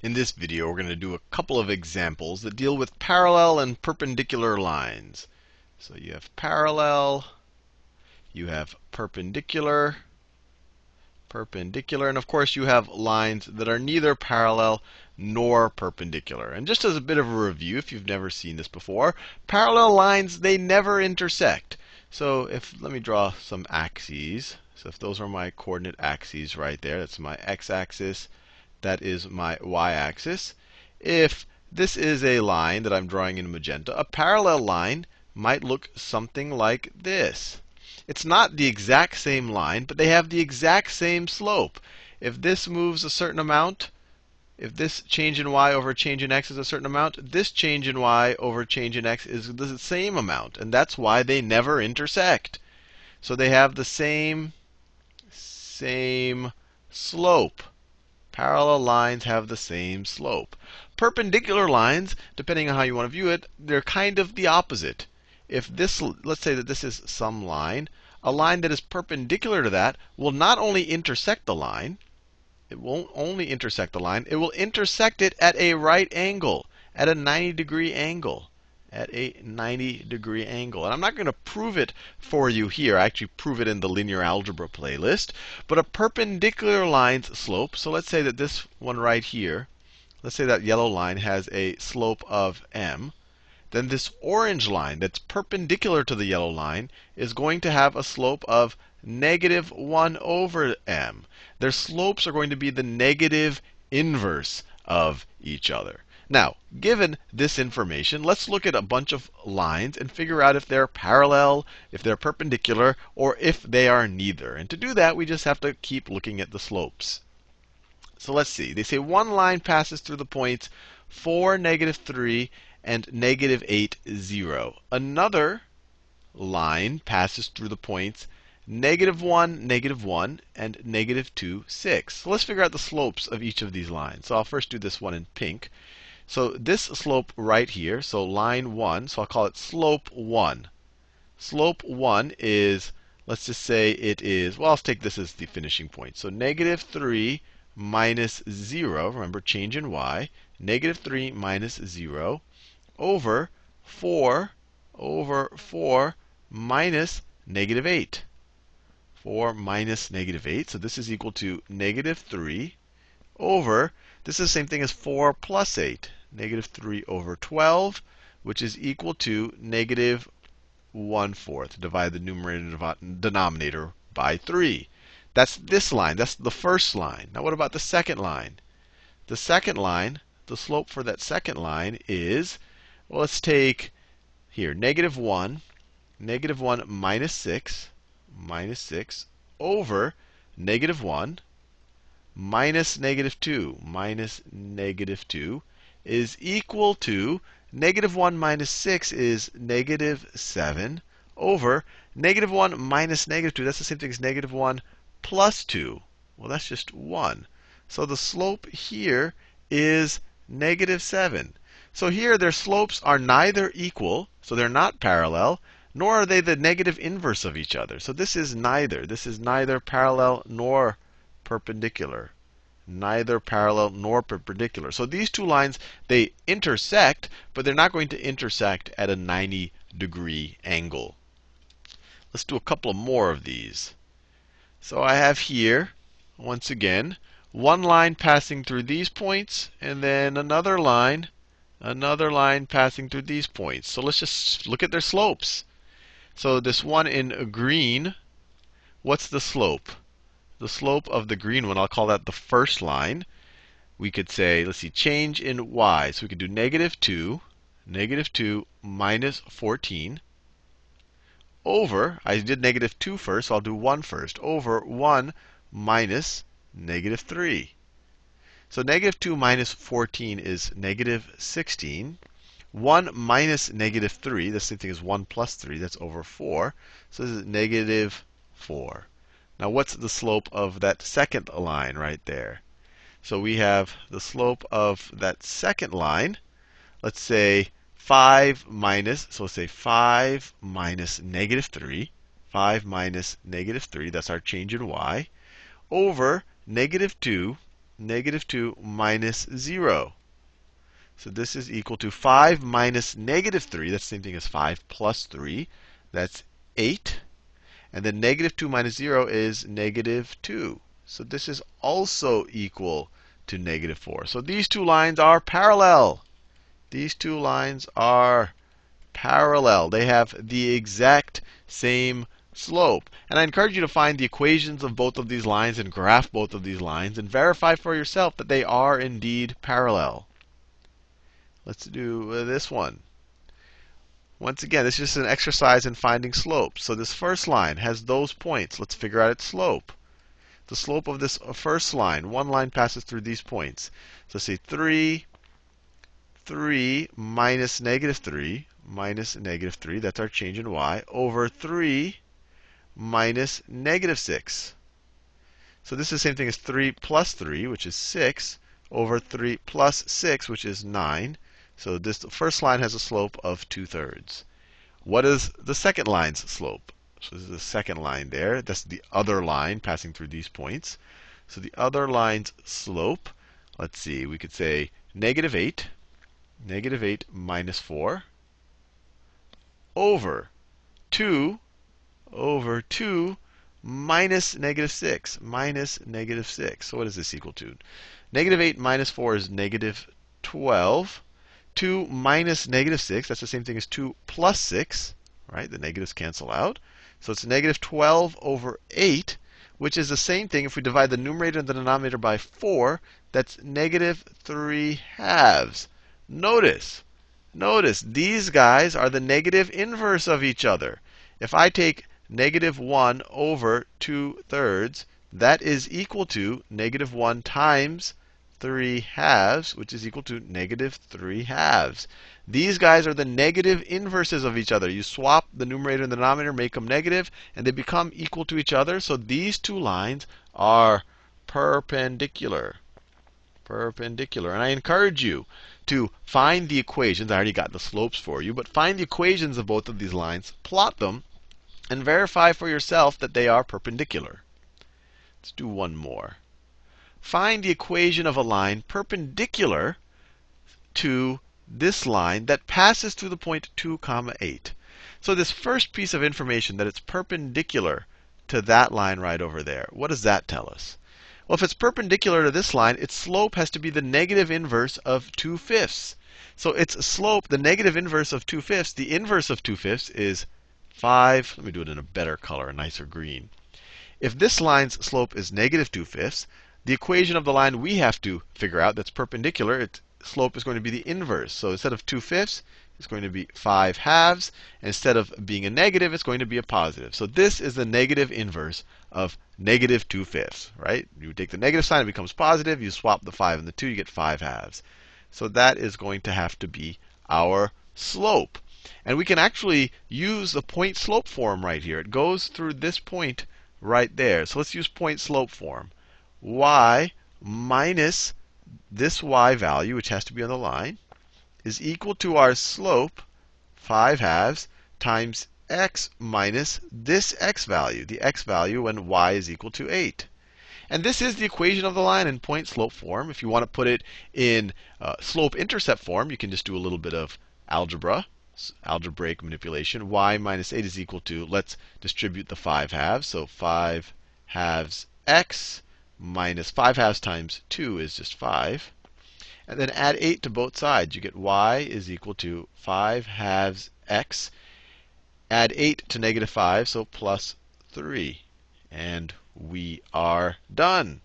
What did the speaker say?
In this video, we're going to do a couple of examples that deal with parallel and perpendicular lines. So you have parallel, you have perpendicular, perpendicular, and of course you have lines that are neither parallel nor perpendicular. And just as a bit of a review, if you've never seen this before, parallel lines, they never intersect. So if let me draw some axes. So if those are my coordinate axes right there, that's my x-axis, that is my y-axis. If this is a line that I'm drawing in magenta, a parallel line might look something like this. It's not the exact same line, but they have the exact same slope. If this moves a certain amount, if this change in y over change in x is a certain amount, this change in y over change in x is the same amount. And that's why they never intersect. So they have the same, same slope. Parallel lines have the same slope. Perpendicular lines, depending on how you want to view it, they're kind of the opposite. If this, let's say that this is some line, a line that is perpendicular to that will not only intersect the line, it won't only intersect the line, it will intersect it at a right angle, at a 90 degree angle at a 90 degree angle. And I'm not going to prove it for you here. I actually prove it in the linear algebra playlist. But a perpendicular line's slope, so let's say that this one right here, let's say that yellow line has a slope of m. Then this orange line that's perpendicular to the yellow line is going to have a slope of negative 1 over m. Their slopes are going to be the negative inverse of each other. Now, given this information, let's look at a bunch of lines and figure out if they're parallel, if they're perpendicular, or if they are neither. And to do that, we just have to keep looking at the slopes. So let's see. They say one line passes through the points 4, negative 3, and negative 8, 0. Another line passes through the points negative 1, negative 1, and negative 2, 6. So let's figure out the slopes of each of these lines. So I'll first do this one in pink. So this slope right here, so line 1, so I'll call it slope 1. Slope 1 is, let's just say it is, well, I'll take this as the finishing point. So negative 3 minus 0, remember change in y, negative 3 minus 0, over 4 over 4 minus negative 8. 4 minus negative 8. So this is equal to negative 3 over, this is the same thing as 4 plus 8 negative 3 over 12, which is equal to negative 1 fourth. Divide the numerator and denominator by 3. That's this line. That's the first line. Now, what about the second line? The second line, the slope for that second line is, well, let's take here, negative 1, negative 1 minus 6, minus 6, over negative 1, minus negative 2, minus negative 2, is equal to negative 1 minus 6 is negative 7 over negative 1 minus negative 2. That's the same thing as negative 1 plus 2. Well, that's just 1. So the slope here is negative 7. So here their slopes are neither equal, so they're not parallel, nor are they the negative inverse of each other. So this is neither. This is neither parallel nor perpendicular neither parallel nor perpendicular. So these two lines, they intersect, but they're not going to intersect at a 90 degree angle. Let's do a couple more of these. So I have here, once again, one line passing through these points, and then another line, another line passing through these points. So let's just look at their slopes. So this one in green, what's the slope? The slope of the green one, I'll call that the first line. We could say, let's see, change in y. So we could do negative 2, negative 2 minus 14 over, I did negative 2 first, so I'll do 1 first, over 1 minus negative 3. So negative 2 minus 14 is negative 16. 1 minus negative 3, the same thing as 1 plus 3, that's over 4. So this is negative 4. Now, what's the slope of that second line right there? So we have the slope of that second line. Let's say 5 minus, so let's say 5 minus negative 3. 5 minus negative 3, that's our change in y, over negative 2 negative 2 minus 0. So this is equal to 5 minus negative 3. That's the same thing as 5 plus 3. That's 8. And then negative 2 minus 0 is negative 2. So this is also equal to negative 4. So these two lines are parallel. These two lines are parallel. They have the exact same slope. And I encourage you to find the equations of both of these lines and graph both of these lines and verify for yourself that they are indeed parallel. Let's do this one. Once again, this is just an exercise in finding slopes. So this first line has those points. Let's figure out its slope. The slope of this uh, first line, one line passes through these points. So see 3, 3 minus negative 3, minus negative 3, that's our change in y, over 3 minus negative 6. So this is the same thing as 3 plus 3, which is 6, over 3 plus 6, which is 9. So this first line has a slope of 2 thirds. What is the second line's slope? So this is the second line there. That's the other line passing through these points. So the other line's slope, let's see, we could say negative 8, negative 8 minus 4 over 2 over 2 minus negative 6, minus negative 6. So what is this equal to? Negative 8 minus 4 is negative 12. 2 minus negative 6, that's the same thing as 2 plus 6, right? The negatives cancel out. So it's negative 12 over 8, which is the same thing if we divide the numerator and the denominator by 4, that's negative 3 halves. Notice, notice, these guys are the negative inverse of each other. If I take negative 1 over 2 thirds, that is equal to negative 1 times 3 halves, which is equal to negative 3 halves. These guys are the negative inverses of each other. You swap the numerator and the denominator, make them negative, and they become equal to each other. So these two lines are perpendicular. Perpendicular. And I encourage you to find the equations. I already got the slopes for you, but find the equations of both of these lines, plot them, and verify for yourself that they are perpendicular. Let's do one more find the equation of a line perpendicular to this line that passes through the point 2 comma 8. So this first piece of information that it's perpendicular to that line right over there, what does that tell us? Well, if it's perpendicular to this line, its slope has to be the negative inverse of 2 fifths. So its slope, the negative inverse of 2 fifths, the inverse of 2 fifths is 5. Let me do it in a better color, a nicer green. If this line's slope is negative 2 fifths, the equation of the line we have to figure out that's perpendicular, its slope is going to be the inverse. So instead of 2 fifths, it's going to be 5 halves. Instead of being a negative, it's going to be a positive. So this is the negative inverse of negative 2 fifths, right? You take the negative sign, it becomes positive. You swap the 5 and the 2, you get 5 halves. So that is going to have to be our slope. And we can actually use the point slope form right here. It goes through this point right there. So let's use point slope form y minus this y value, which has to be on the line, is equal to our slope, 5 halves, times x minus this x value, the x value when y is equal to 8. And this is the equation of the line in point slope form. If you want to put it in uh, slope intercept form, you can just do a little bit of algebra, algebraic manipulation. y minus 8 is equal to, let's distribute the 5 halves. So 5 halves x minus 5 halves times 2 is just 5. And then add 8 to both sides. You get y is equal to 5 halves x. Add 8 to negative 5, so plus 3. And we are done.